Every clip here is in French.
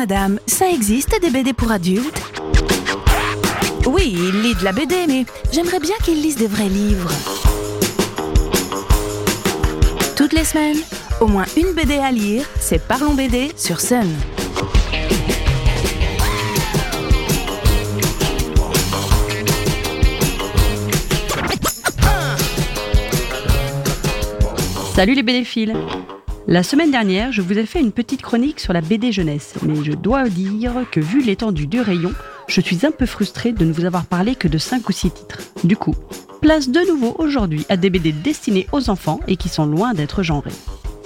madame, ça existe des BD pour adultes? Oui, il lit de la BD, mais j'aimerais bien qu'il lise des vrais livres. Toutes les semaines, au moins une BD à lire, c'est Parlons BD sur Sun. Salut les BD La semaine dernière, je vous ai fait une petite chronique sur la BD jeunesse, mais je dois dire que vu l'étendue du rayon, je suis un peu frustré de ne vous avoir parlé que de 5 ou 6 titres. Du coup, place de nouveau aujourd'hui à des BD destinés aux enfants et qui sont loin d'être genrés.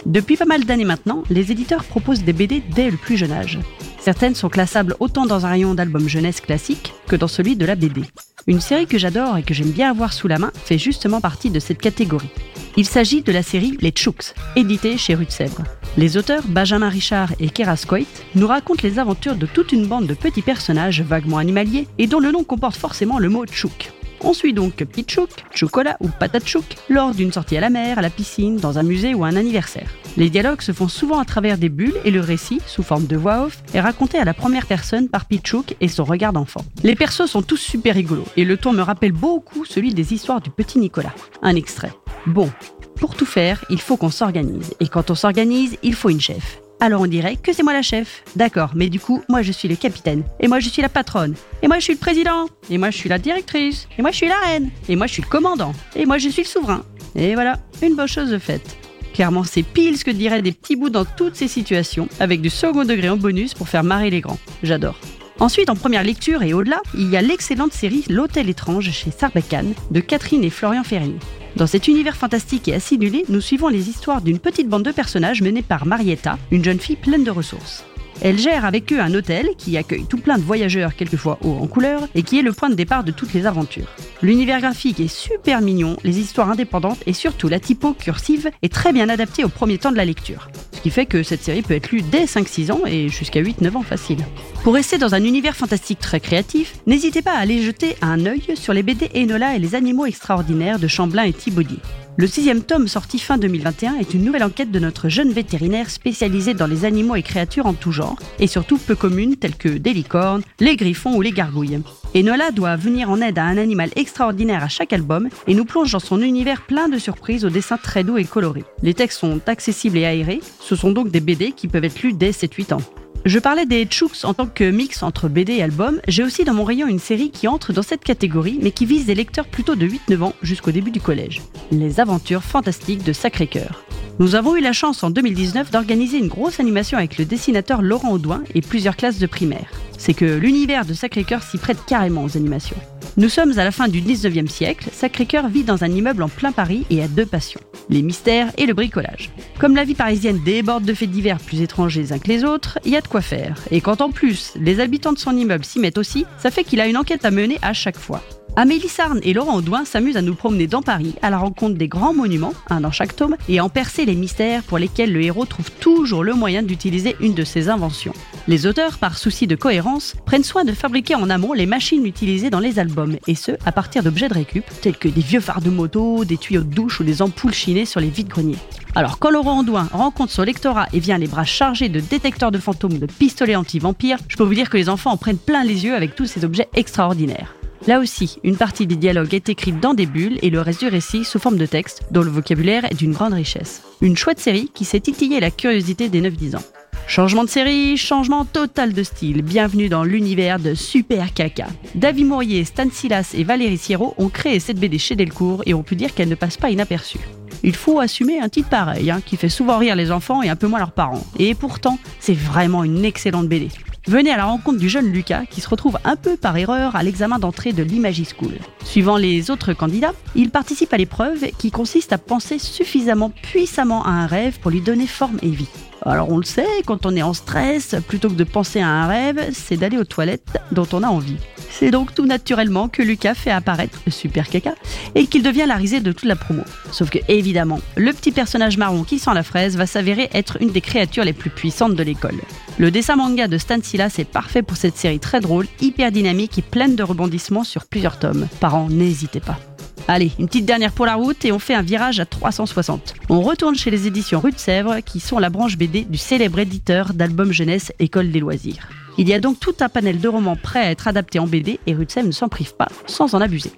Depuis pas mal d'années maintenant, les éditeurs proposent des BD dès le plus jeune âge. Certaines sont classables autant dans un rayon d'albums jeunesse classique que dans celui de la BD. Une série que j'adore et que j'aime bien avoir sous la main fait justement partie de cette catégorie. Il s'agit de la série Les Chooks, éditée chez Rue de Sèvres. Les auteurs Benjamin Richard et Kera Squait nous racontent les aventures de toute une bande de petits personnages vaguement animaliers et dont le nom comporte forcément le mot Chouk. On suit donc Pichouk, Chocolat ou Patate Chouk lors d'une sortie à la mer, à la piscine, dans un musée ou un anniversaire. Les dialogues se font souvent à travers des bulles et le récit, sous forme de voix off, est raconté à la première personne par Pichouk et son regard d'enfant. Les persos sont tous super rigolos et le ton me rappelle beaucoup celui des histoires du petit Nicolas. Un extrait. Bon, pour tout faire, il faut qu'on s'organise. Et quand on s'organise, il faut une chef. Alors on dirait que c'est moi la chef. D'accord, mais du coup, moi je suis le capitaine. Et moi je suis la patronne. Et moi je suis le président. Et moi je suis la directrice. Et moi je suis la reine. Et moi je suis le commandant. Et moi je suis le souverain. Et voilà, une bonne chose faite. Clairement, c'est pile ce que diraient des petits bouts dans toutes ces situations, avec du second degré en bonus pour faire marrer les grands. J'adore. Ensuite, en première lecture et au-delà, il y a l'excellente série L'Hôtel étrange chez Sarbacane de Catherine et Florian Ferrier. Dans cet univers fantastique et acidulé, nous suivons les histoires d'une petite bande de personnages menée par Marietta, une jeune fille pleine de ressources. Elle gère avec eux un hôtel qui accueille tout plein de voyageurs quelquefois hauts en couleur et qui est le point de départ de toutes les aventures. L'univers graphique est super mignon, les histoires indépendantes et surtout la typo cursive est très bien adaptée au premier temps de la lecture. Ce qui fait que cette série peut être lue dès 5-6 ans et jusqu'à 8-9 ans facile. Pour rester dans un univers fantastique très créatif, n'hésitez pas à aller jeter un œil sur les BD Enola et les animaux extraordinaires de Chamblin et Thibaudier. Le sixième tome sorti fin 2021 est une nouvelle enquête de notre jeune vétérinaire spécialisé dans les animaux et créatures en tout genre, et surtout peu communes telles que des licornes, les griffons ou les gargouilles. Enola doit venir en aide à un animal extraordinaire à chaque album et nous plonge dans son univers plein de surprises aux dessins très doux et colorés. Les textes sont accessibles et aérés, ce sont donc des BD qui peuvent être lus dès 7-8 ans. Je parlais des Chooks en tant que mix entre BD et album. J'ai aussi dans mon rayon une série qui entre dans cette catégorie, mais qui vise des lecteurs plutôt de 8-9 ans jusqu'au début du collège. Les aventures fantastiques de Sacré-Cœur. Nous avons eu la chance en 2019 d'organiser une grosse animation avec le dessinateur Laurent Audouin et plusieurs classes de primaire. C'est que l'univers de Sacré-Cœur s'y prête carrément aux animations. Nous sommes à la fin du 19e siècle, Sacré-Cœur vit dans un immeuble en plein Paris et a deux passions les mystères et le bricolage. Comme la vie parisienne déborde de faits divers plus étrangers les uns que les autres, il y a de quoi faire. Et quand en plus les habitants de son immeuble s'y mettent aussi, ça fait qu'il a une enquête à mener à chaque fois. Amélie Sarne et Laurent Audouin s'amusent à nous promener dans Paris à la rencontre des grands monuments, un dans chaque tome, et à en percer les mystères pour lesquels le héros trouve toujours le moyen d'utiliser une de ses inventions. Les auteurs, par souci de cohérence, prennent soin de fabriquer en amont les machines utilisées dans les albums, et ce, à partir d'objets de récup, tels que des vieux phares de moto, des tuyaux de douche ou des ampoules chinées sur les vides-greniers. Alors, quand Laurent Audouin rencontre son lectorat et vient les bras chargés de détecteurs de fantômes, de pistolets anti-vampires, je peux vous dire que les enfants en prennent plein les yeux avec tous ces objets extraordinaires. Là aussi, une partie des dialogues est écrite dans des bulles et le reste du récit sous forme de texte, dont le vocabulaire est d'une grande richesse. Une chouette série qui s'est titillé la curiosité des 9-10 ans. Changement de série, changement total de style. Bienvenue dans l'univers de Super Caca. David Mourier, Stan Silas et Valérie Sierro ont créé cette BD chez Delcourt et on peut dire qu'elle ne passe pas inaperçue. Il faut assumer un titre pareil, hein, qui fait souvent rire les enfants et un peu moins leurs parents. Et pourtant, c'est vraiment une excellente BD. Venez à la rencontre du jeune Lucas qui se retrouve un peu par erreur à l'examen d'entrée de l'Imagi School. Suivant les autres candidats, il participe à l'épreuve qui consiste à penser suffisamment puissamment à un rêve pour lui donner forme et vie. Alors on le sait, quand on est en stress, plutôt que de penser à un rêve, c'est d'aller aux toilettes dont on a envie. C'est donc tout naturellement que Lucas fait apparaître le super caca et qu'il devient la risée de toute la promo. Sauf que évidemment, le petit personnage marron qui sent la fraise va s'avérer être une des créatures les plus puissantes de l'école. Le dessin manga de Stan Silas est parfait pour cette série très drôle, hyper dynamique et pleine de rebondissements sur plusieurs tomes. Parents, n'hésitez pas. Allez, une petite dernière pour la route et on fait un virage à 360. On retourne chez les éditions Rue de Sèvres qui sont la branche BD du célèbre éditeur d'albums jeunesse École des loisirs. Il y a donc tout un panel de romans prêts à être adaptés en BD et Sèvres ne s'en prive pas, sans en abuser.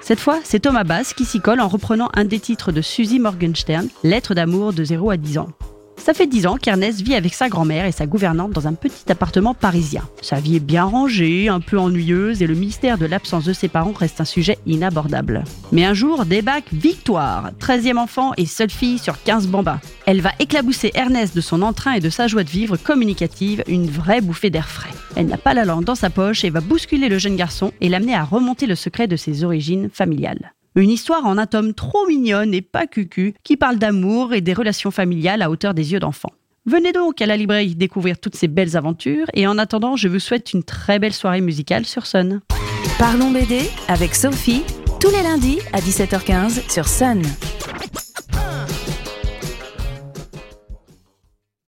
Cette fois, c'est Thomas Bass qui s'y colle en reprenant un des titres de Suzy Morgenstern, Lettre d'amour de 0 à 10 ans. Ça fait dix ans qu'Ernest vit avec sa grand-mère et sa gouvernante dans un petit appartement parisien. Sa vie est bien rangée, un peu ennuyeuse et le mystère de l'absence de ses parents reste un sujet inabordable. Mais un jour, débac Victoire, 13e enfant et seule fille sur 15 bambins. Elle va éclabousser Ernest de son entrain et de sa joie de vivre communicative, une vraie bouffée d'air frais. Elle n'a pas la langue dans sa poche et va bousculer le jeune garçon et l'amener à remonter le secret de ses origines familiales. Une histoire en un tome trop mignonne et pas cucu qui parle d'amour et des relations familiales à hauteur des yeux d'enfant. Venez donc à la librairie découvrir toutes ces belles aventures et en attendant, je vous souhaite une très belle soirée musicale sur Sun. Parlons BD avec Sophie, tous les lundis à 17h15 sur Sun.